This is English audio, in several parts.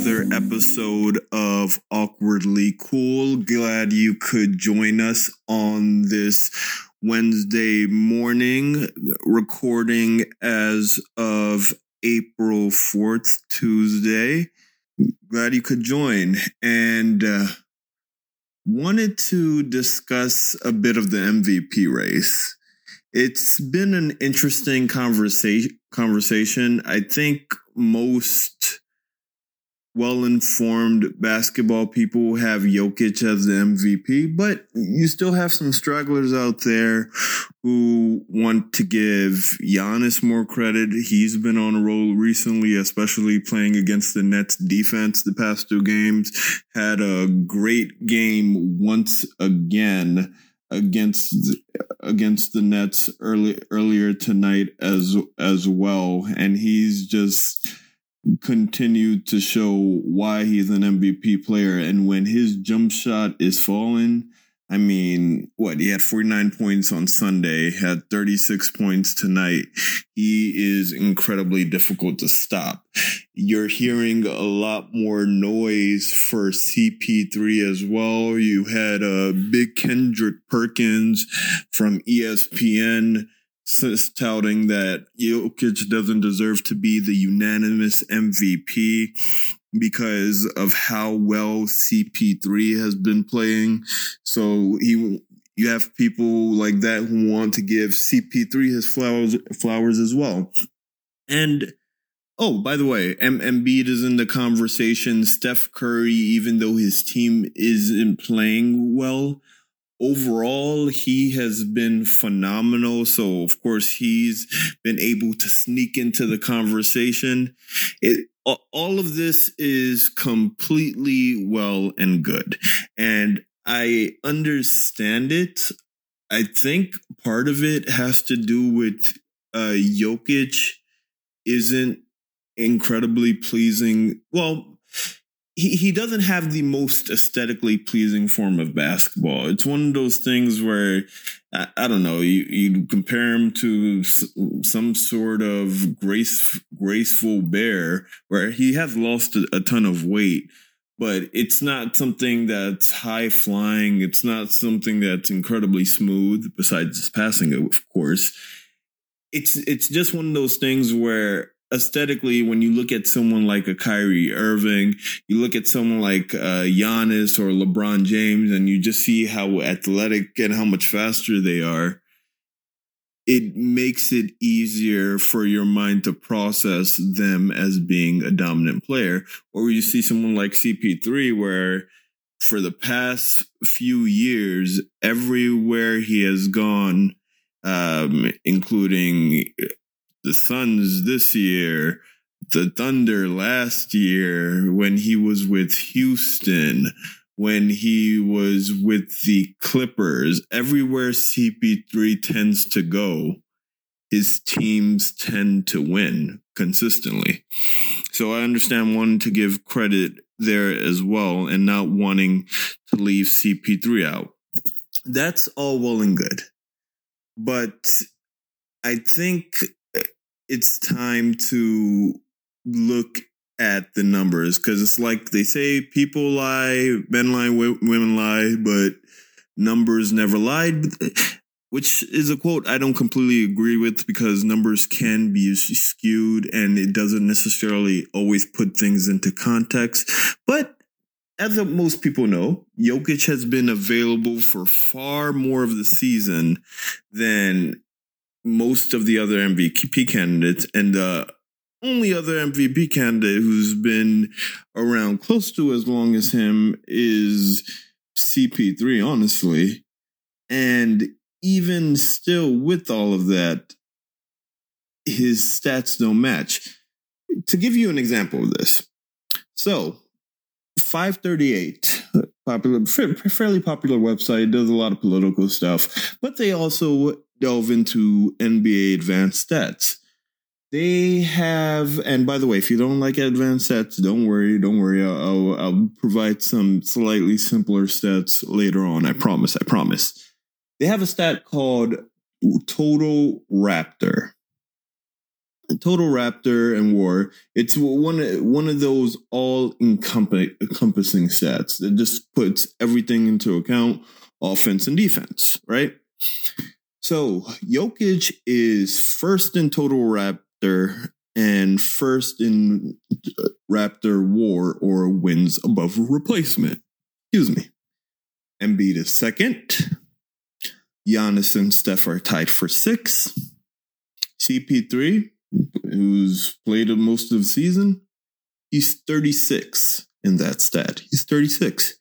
another episode of Awkwardly Cool. Glad you could join us on this Wednesday morning, recording as of April 4th, Tuesday. Glad you could join. And uh, wanted to discuss a bit of the MVP race. It's been an interesting conversation. Conversation. I think most well-informed basketball people have Jokic as the MVP, but you still have some stragglers out there who want to give Giannis more credit. He's been on a roll recently, especially playing against the Nets defense the past two games. Had a great game once again against against the Nets early earlier tonight as as well, and he's just continued to show why he's an MVP player. And when his jump shot is falling, I mean, what he had 49 points on Sunday, had 36 points tonight. He is incredibly difficult to stop. You're hearing a lot more noise for CP3 as well. You had a uh, big Kendrick Perkins from ESPN touting that Jokic doesn't deserve to be the unanimous MVP because of how well CP3 has been playing. So he you have people like that who want to give CP3 his flowers flowers as well. And oh, by the way, M- Embiid is in the conversation. Steph Curry, even though his team isn't playing well, overall he has been phenomenal. So of course he's been able to sneak into the conversation. It all of this is completely well and good. And i understand it. I think part of it has to do with uh Jokic isn't incredibly pleasing. Well he, he doesn't have the most aesthetically pleasing form of basketball. It's one of those things where I, I don't know. You, you compare him to some sort of grace graceful bear, where he has lost a, a ton of weight, but it's not something that's high flying. It's not something that's incredibly smooth. Besides his passing, of course, it's it's just one of those things where aesthetically, when you look at someone like a Kyrie Irving, you look at someone like uh, Giannis or LeBron James, and you just see how athletic and how much faster they are. It makes it easier for your mind to process them as being a dominant player. Or you see someone like CP3, where for the past few years, everywhere he has gone, um, including the Suns this year, the Thunder last year when he was with Houston, when he was with the Clippers, everywhere CP3 tends to go, his teams tend to win consistently. So I understand wanting to give credit there as well and not wanting to leave CP3 out. That's all well and good. But I think it's time to look at the numbers because it's like they say people lie, men lie, women lie, but numbers never lied. Which is a quote I don't completely agree with because numbers can be skewed and it doesn't necessarily always put things into context. But as most people know, Jokic has been available for far more of the season than most of the other MVP candidates, and the only other MVP candidate who's been around close to as long as him is CP3, honestly. And even still, with all of that, his stats don't match. To give you an example of this, so 538 popular fairly popular website does a lot of political stuff but they also delve into NBA advanced stats. They have, and by the way, if you don't like advanced stats, don't worry, don't worry. I'll, I'll provide some slightly simpler stats later on. I promise, I promise. They have a stat called Total Raptor. Total Raptor and War. It's one one of those all encompassing stats that just puts everything into account, offense and defense, right? So Jokic is first in total Raptor and first in uh, Raptor War or wins above replacement. Excuse me. Embiid is second. Giannis and Steph are tied for six. CP3 who's played most of the season, he's 36 in that stat. He's 36.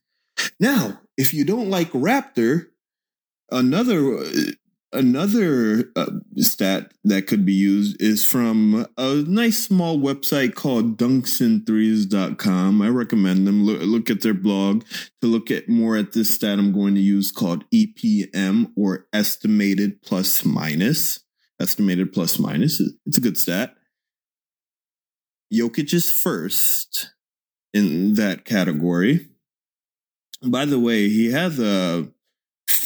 Now, if you don't like Raptor, another another uh, stat that could be used is from a nice small website called dunksandthrees.com. I recommend them. Look, look at their blog to look at more at this stat I'm going to use called EPM or estimated plus minus estimated plus minus. It's a good stat. Jokic is first in that category. By the way, he has a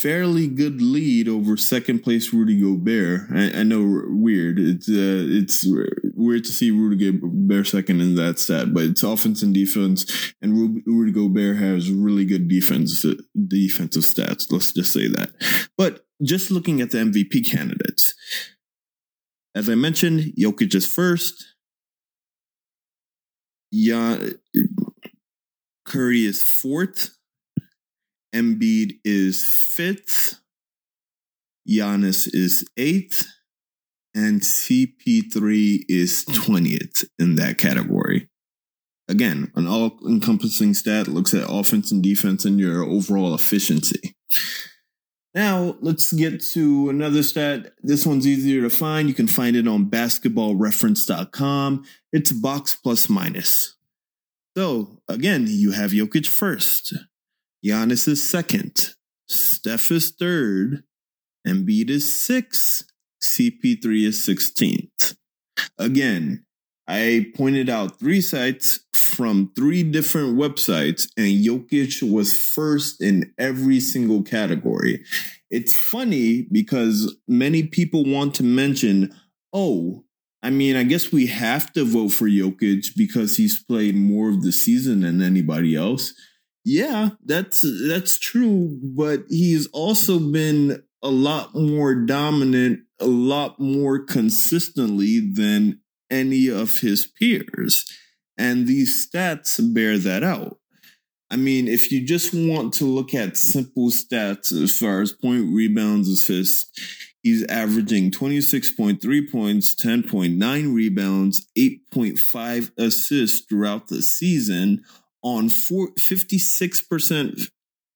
fairly good lead over second place Rudy Gobert. I, I know weird. It's uh, it's weird to see Rudy Gobert second in that stat, but it's offense and defense, and Rudy Gobert has really good defense defensive stats. Let's just say that. But just looking at the MVP candidates, as I mentioned, Jokic is first. Yeah, Curry is fourth. Embiid is fifth. Giannis is eighth. And CP3 is hmm. 20th in that category. Again, an all encompassing stat looks at offense and defense and your overall efficiency. Now, let's get to another stat. This one's easier to find. You can find it on basketballreference.com. It's box plus minus. So, again, you have Jokic first. Giannis is second. Steph is third. Embiid is sixth. CP3 is 16th. Again, I pointed out three sites from three different websites, and Jokic was first in every single category. It's funny because many people want to mention, oh, I mean, I guess we have to vote for Jokic because he's played more of the season than anybody else. Yeah, that's that's true, but he's also been a lot more dominant, a lot more consistently than any of his peers. And these stats bear that out. I mean, if you just want to look at simple stats as far as point rebounds, assists, he's averaging 26.3 points, 10.9 rebounds, 8.5 assists throughout the season on 56%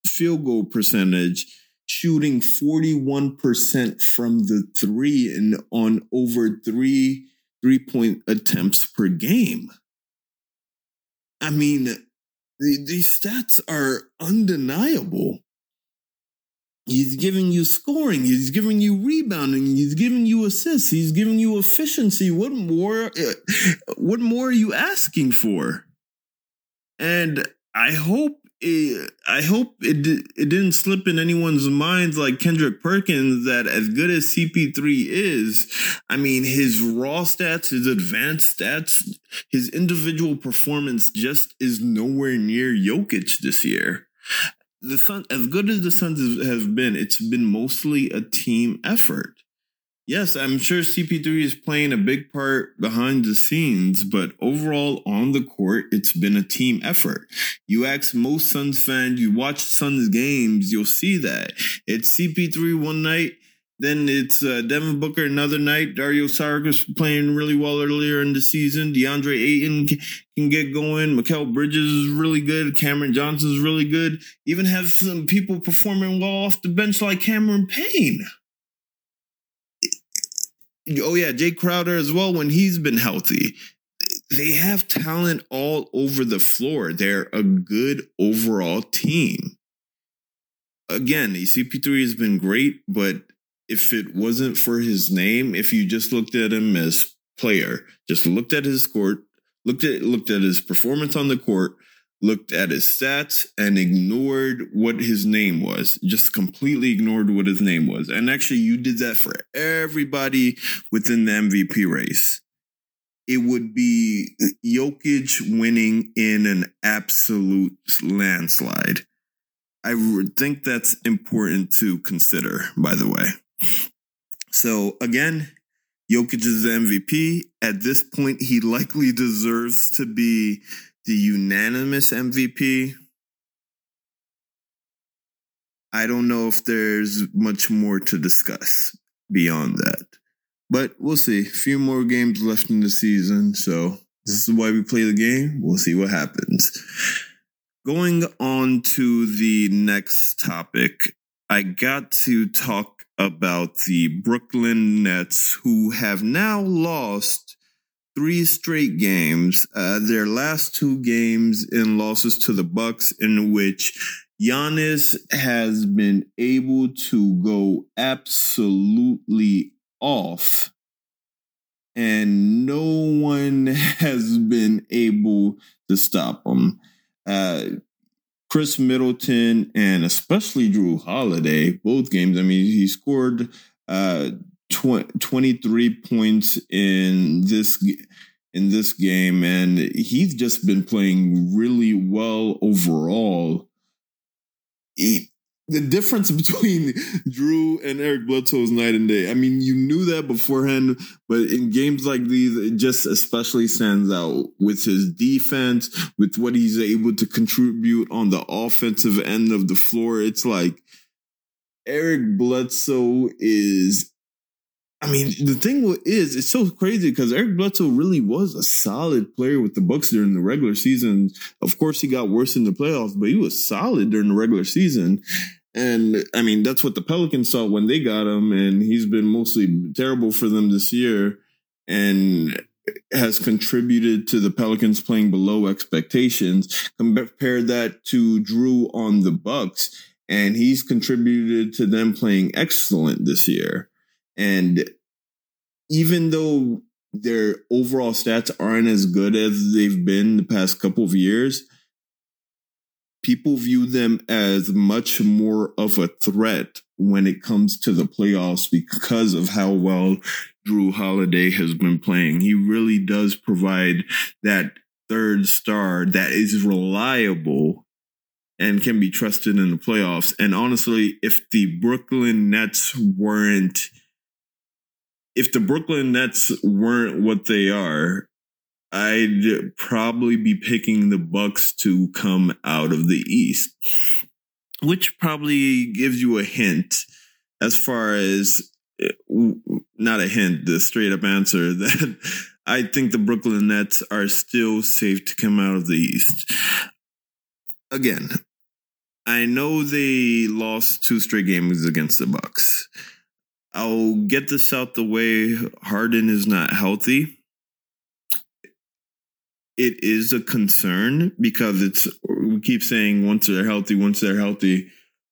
field goal percentage, shooting 41% from the three and on over three three point attempts per game. I mean, the, these stats are undeniable. He's giving you scoring. He's giving you rebounding. He's giving you assists. He's giving you efficiency. What more? Uh, what more are you asking for? And I hope it, I hope it it didn't slip in anyone's minds like Kendrick Perkins that as good as CP3 is, I mean his raw stats, his advanced stats, his individual performance just is nowhere near Jokic this year. The Sun, as good as the Suns have been, it's been mostly a team effort. Yes, I'm sure CP3 is playing a big part behind the scenes, but overall on the court, it's been a team effort. You ask most Suns fans, you watch Suns games, you'll see that. It's CP3 one night, then it's uh, Devin Booker another night. Dario Saric playing really well earlier in the season. DeAndre Ayton can, can get going. Mikal Bridges is really good. Cameron Johnson is really good. Even have some people performing well off the bench like Cameron Payne oh yeah, Jae Crowder as well when he's been healthy. They have talent all over the floor. They're a good overall team. Again, CP3 has been great, but if it wasn't for his name, if you just looked at him as player, just looked at his court, looked at looked at his performance on the court, looked at his stats and ignored what his name was. Just completely ignored what his name was. And actually, you did that for everybody within the MVP race. it would be Jokic winning in an absolute landslide. I think that's important to consider, by the way. So again, Jokic is the MVP. At this point, he likely deserves to be the unanimous MVP. I don't know if there's much more to discuss beyond that. But we'll see. A few more games left in the season. So this is why we play the game. We'll see what happens. Going on to the next topic, I got to talk about the Brooklyn Nets, who have now lost three straight games. Uh, their last two games in losses to the Bucks, in which Giannis has been able to go absolutely off, and no one has been able to stop him. Uh, Khris Middleton and especially Jrue Holiday, both games. I mean, he scored uh, tw- 23 points in this in this game, and he's just been playing really well overall. He, the difference between Jrue and Eric Bledsoe is night and day. I mean, you knew that beforehand, but in games like these, it just especially stands out with his defense, with what he's able to contribute on the offensive end of the floor. It's like Eric Bledsoe is I mean, the thing is, it's so crazy because Eric Bledsoe really was a solid player with the Bucks during the regular season. Of course, he got worse in the playoffs, but he was solid during the regular season. And I mean, that's what the Pelicans saw when they got him, and he's been mostly terrible for them this year, and has contributed to the Pelicans playing below expectations. Compare that to Jrue on the Bucks, and he's contributed to them playing excellent this year. And even though their overall stats aren't as good as they've been the past couple of years, people view them as much more of a threat when it comes to the playoffs because of how well Jrue Holiday has been playing. He really does provide that third star that is reliable and can be trusted in the playoffs. And honestly, if the Brooklyn Nets weren't if the Brooklyn Nets weren't what they are, I'd probably be picking the Bucks to come out of the East, which probably gives you a hint as far as eh, not a hint, the straight up answer that I think the Brooklyn Nets are still safe to come out of the East. Again, I know they lost two straight games against the Bucks. I'll get this out the way. Harden is not healthy. It is a concern because it's we keep saying once they're healthy, once they're healthy.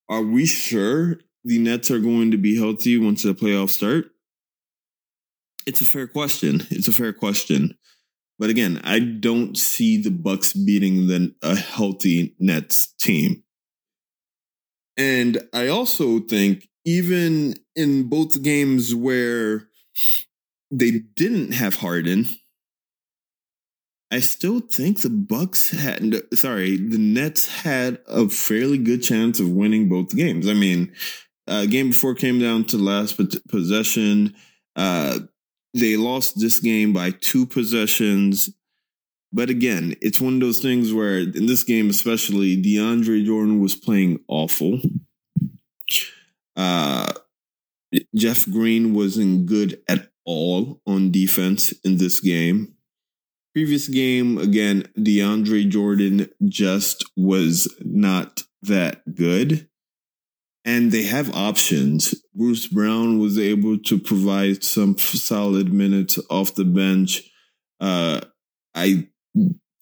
Are we sure the Nets are going to be healthy once the playoffs start? It's a fair question. It's a fair question. But again, I don't see the Bucks beating the, a healthy Nets team. And I also think even in both games where they didn't have Harden, I still think the Bucks had sorry, the Nets had a fairly good chance of winning both games. I mean, uh, game before came down to last possession. Uh, they lost this game by two possessions. But again, it's one of those things where in this game, especially, DeAndre Jordan was playing awful. Uh, Jeff Green wasn't good at all on defense in this game. Previous game, again, DeAndre Jordan just was not that good. And they have options. Bruce Brown was able to provide some solid minutes off the bench. Uh, I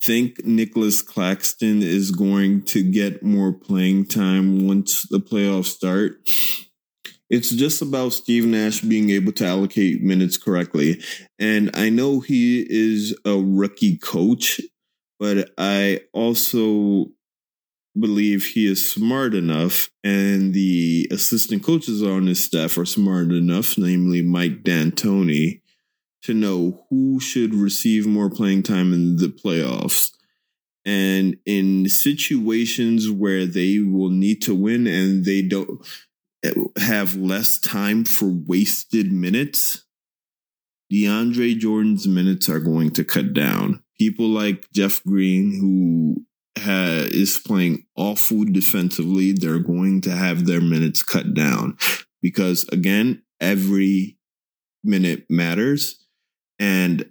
think Nicolas Claxton is going to get more playing time once the playoffs start. It's just about Steve Nash being able to allocate minutes correctly. And I know he is a rookie coach, but I also believe he is smart enough and the assistant coaches on his staff are smart enough, namely Mike D'Antoni, to know who should receive more playing time in the playoffs. And in situations where they will need to win and they don't have less time for wasted minutes, DeAndre Jordan's minutes are going to cut down. People like Jeff Green, who ha- is playing awful defensively, they're going to have their minutes cut down because, again, every minute matters. And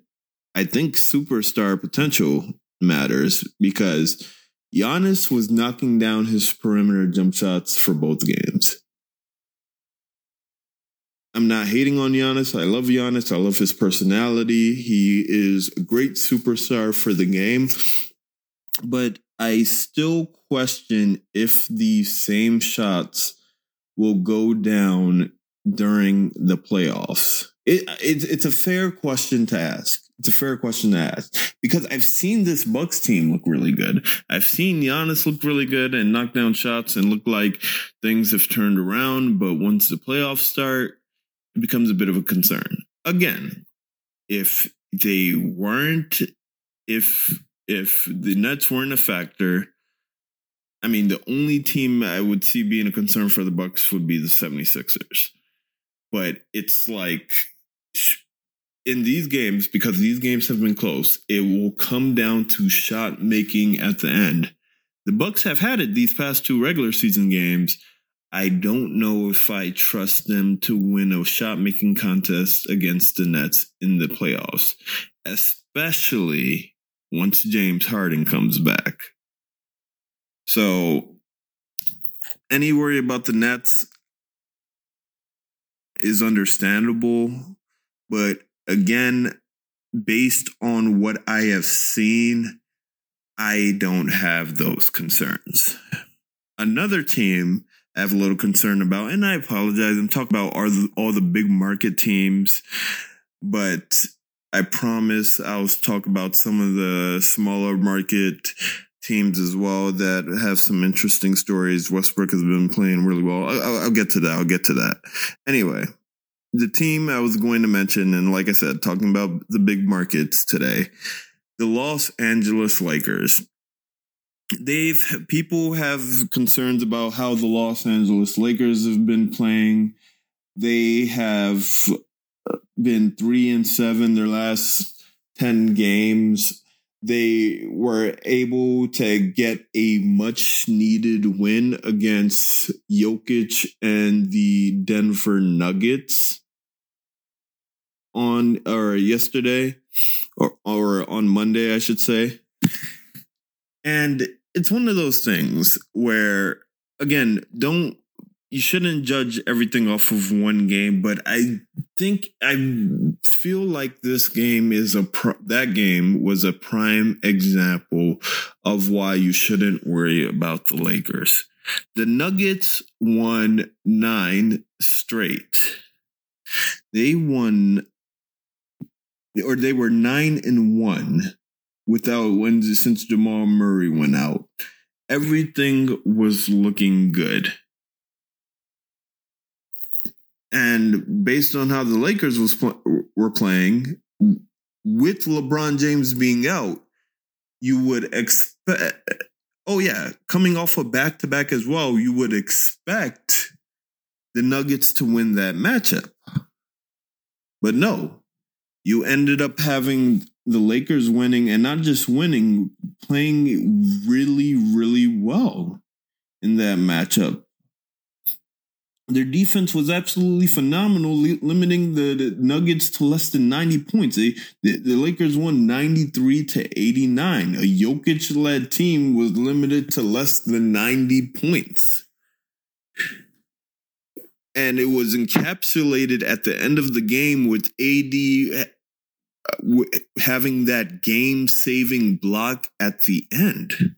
I think superstar potential matters because Giannis was knocking down his perimeter jump shots for both games. I'm not hating on Giannis. I love Giannis. I love his personality. He is a great superstar for the game. But I still question if these same shots will go down during the playoffs. It, it, it's a fair question to ask. It's a fair question to ask because I've seen this Bucks team look really good. I've seen Giannis look really good and knock down shots and look like things have turned around. But once the playoffs start, it becomes a bit of a concern. Again, if they weren't, if if the Nets weren't a factor, I mean, the only team I would see being a concern for the Bucks would be the 76ers. But it's like in these games, because these games have been close, it will come down to shot making at the end. The Bucks have had it these past two regular season games. I don't know if I trust them to win a shot making contest against the Nets in the playoffs, especially once James Harden comes back. So, any worry about the Nets is understandable, but again, based on what I have seen, I don't have those concerns. Another team I have a little concern about, and I apologize, I'm talking about all the big market teams, but I promise I'll talk about some of the smaller market teams as well that have some interesting stories. Westbrook has been playing really well. I'll, I'll get to that. I'll get to that. Anyway, the team I was going to mention, and like I said, talking about the big markets today, the Los Angeles Lakers. They've people have concerns about how the Los Angeles Lakers have been playing. They have uh, been three and seven their last 10 games. They were able to get a much needed win against Jokic and the Denver Nuggets on or yesterday or or on Monday, I should say. And it's one of those things where again, don't you shouldn't judge everything off of one game, but I think I feel like this game is a pro- that game was a prime example of why you shouldn't worry about the Lakers. The Nuggets won 9 straight. They won or they were 9 and 1 without when since Jamal Murray went out. Everything was looking good and based on how the Lakers was were playing, with LeBron James being out, you would expect. Oh yeah, coming off a back to back as well, you would expect the Nuggets to win that matchup. But no, you ended up having the Lakers winning and not just winning, playing really, really well in that matchup. Their defense was absolutely phenomenal, limiting the, the, Nuggets to less than 90 points. They, the, the Lakers won 93 to 89. A Jokic led team was limited to less than 90 points. And it was encapsulated at the end of the game with AD uh, having that game saving block at the end.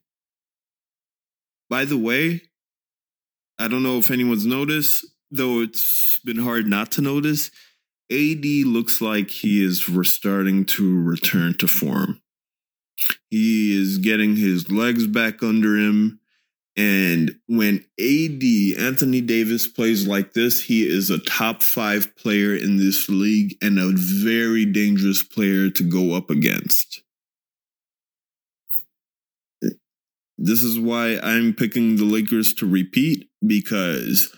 By the way, I don't know if anyone's noticed, though it's been hard not to notice. AD looks like he is starting to return to form. He is getting his legs back under him. And when AD, Anthony Davis, plays like this, he is a top five player in this league and a very dangerous player to go up against. This is why I'm picking the Lakers to repeat because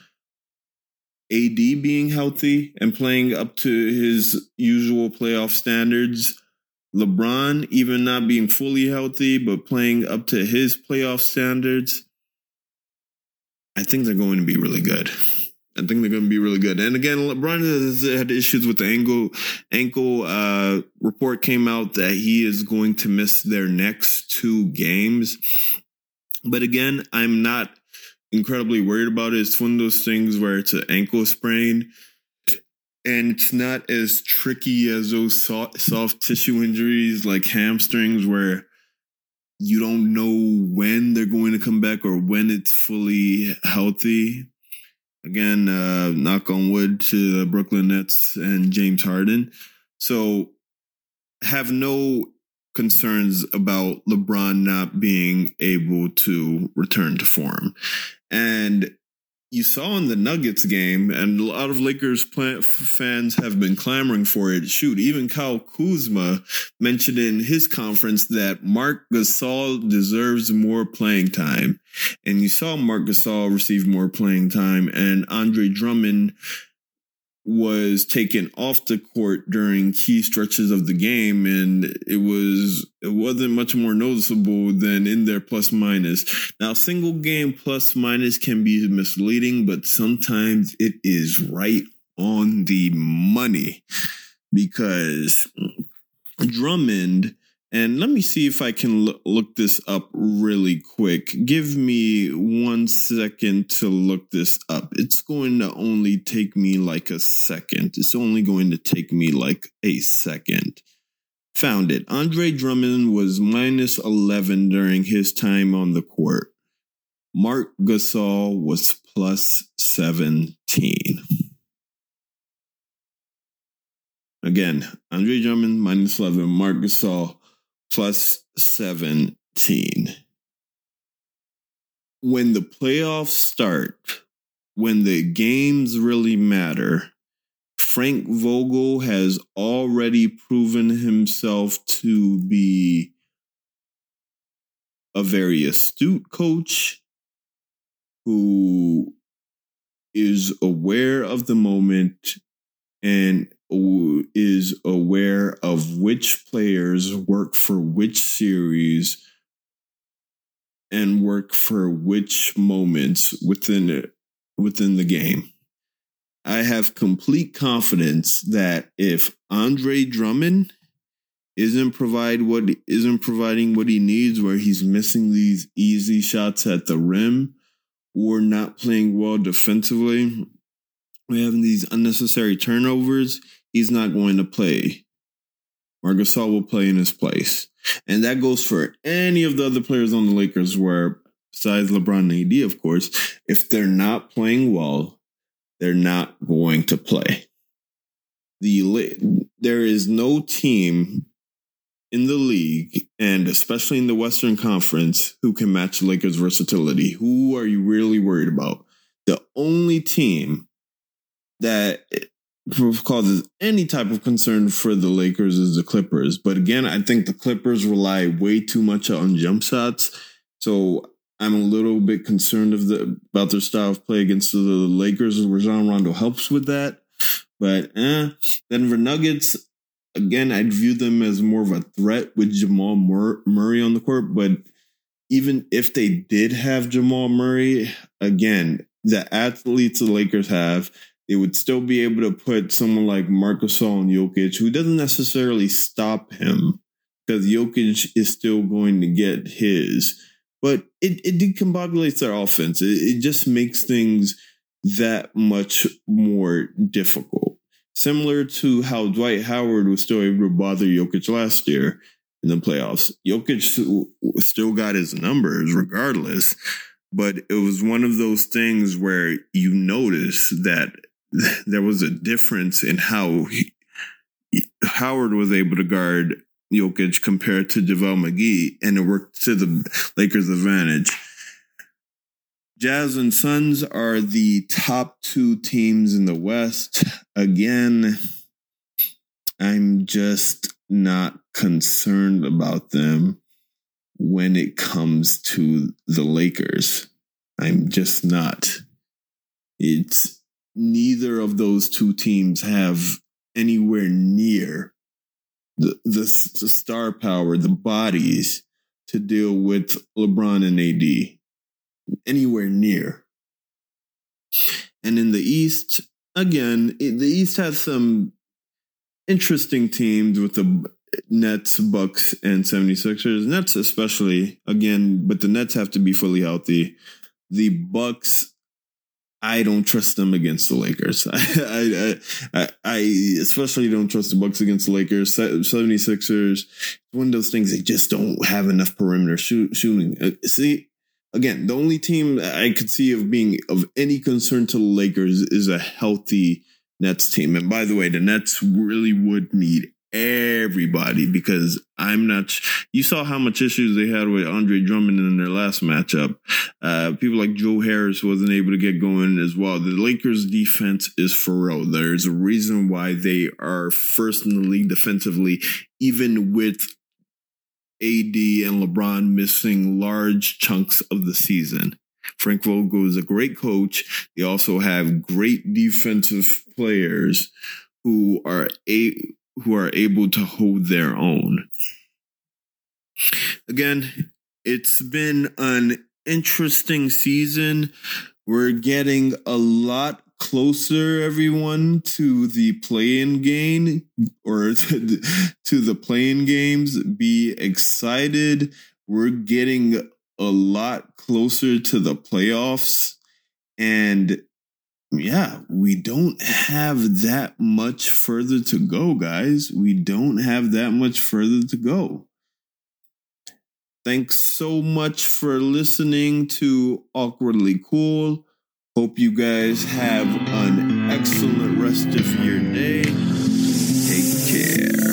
AD being healthy and playing up to his usual playoff standards, LeBron even not being fully healthy but playing up to his playoff standards, I think they're going to be really good. I think they're going to be really good. And again, LeBron has had issues with the ankle. Ankle uh, report came out that he is going to miss their next two games. But again, I'm not incredibly worried about it. It's one of those things where it's an ankle sprain. And it's not as tricky as those soft, soft tissue injuries like hamstrings, where you don't know when they're going to come back or when it's fully healthy. Again, uh, knock on wood to the Brooklyn Nets and James Harden. So have no concerns about LeBron not being able to return to form. And you saw in the Nuggets game, and a lot of Lakers fans have been clamoring for it. Shoot, even Kyle Kuzma mentioned in his conference that Marc Gasol deserves more playing time. And you saw Marc Gasol receive more playing time, and Andre Drummond was taken off the court during key stretches of the game and it was it wasn't much more noticeable than in their plus minus. Now single game plus minus can be misleading but sometimes it is right on the money because Drummond and let me see if I can look, look this up really quick. Give me one second to look this up. It's going to only take me like a second. It's only going to take me like a second. Found it. Andre Drummond was minus 11 during his time on the court. Marc Gasol was plus 17. Again, Andre Drummond minus 11, Marc Gasol plus 17. When the playoffs start, when the games really matter, Frank Vogel has already proven himself to be a very astute coach who is aware of the moment and is aware of which players work for which series and work for which moments within within the game. I have complete confidence that if Andre Drummond isn't provide what isn't providing what he needs, where he's missing these easy shots at the rim or not playing well defensively, we're having these unnecessary turnovers he's not going to play. Marc Gasol will play in his place. And that goes for any of the other players on the Lakers where besides LeBron and AD, of course, if they're not playing well, they're not going to play. The there is no team in the league and especially in the Western Conference who can match Lakers versatility. Who are you really worried about? The only team that causes any type of concern for the Lakers is the Clippers. But again, I think the Clippers rely way too much on jump shots. So I'm a little bit concerned of the about their style of play against the Lakers. Rajon Rondo helps with that. But eh, Denver Nuggets, again, I'd view them as more of a threat with Jamal Murray on the court. But even if they did have Jamal Murray, again, the athletes the Lakers have, they would still be able to put someone like Marcus and Jokic, who doesn't necessarily stop him because Jokic is still going to get his. But it, it decombobulates their offense. It, it just makes things that much more difficult. Similar to how Dwight Howard was still able to bother Jokic last year in the playoffs. Jokic still got his numbers regardless, but it was one of those things where you notice that there was a difference in how he, Howard was able to guard Jokic compared to JaVale McGee, and it worked to the Lakers' advantage. Jazz and Suns are the top two teams in the West. Again, I'm just not concerned about them when it comes to the Lakers. I'm just not. It's neither of those two teams have anywhere near the, the, the star power, the bodies to deal with LeBron and AD. Anywhere near. And in the East, again, the East has some interesting teams with the Nets, Bucks, and 76ers. Nets especially, again, but the Nets have to be fully healthy. The Bucks, I don't trust them against the Lakers. I, I, I, I especially don't trust the Bucks against the Lakers. 76ers, one of those things they just don't have enough perimeter shoot, shooting. Uh, see, again, the only team I could see of being of any concern to the Lakers is a healthy Nets team. And by the way, the Nets really would need everybody because I'm not. You saw how much issues they had with Andre Drummond in their last matchup. Uh, people like Joe Harris wasn't able to get going as well. The Lakers' defense is for real. There's a reason why they are first in the league defensively, even with AD and LeBron missing large chunks of the season. Frank Vogel is a great coach. They also have great defensive players who are a who are able to hold their own. Again, it's been an interesting season. We're getting a lot closer, everyone, to the play-in game or to the play-in games. Be excited. We're getting a lot closer to the playoffs. And yeah, we don't have that much further to go, guys. We don't have that much further to go. Thanks so much for listening to Awkwardly Cool. Hope you guys have an excellent rest of your day. Take care.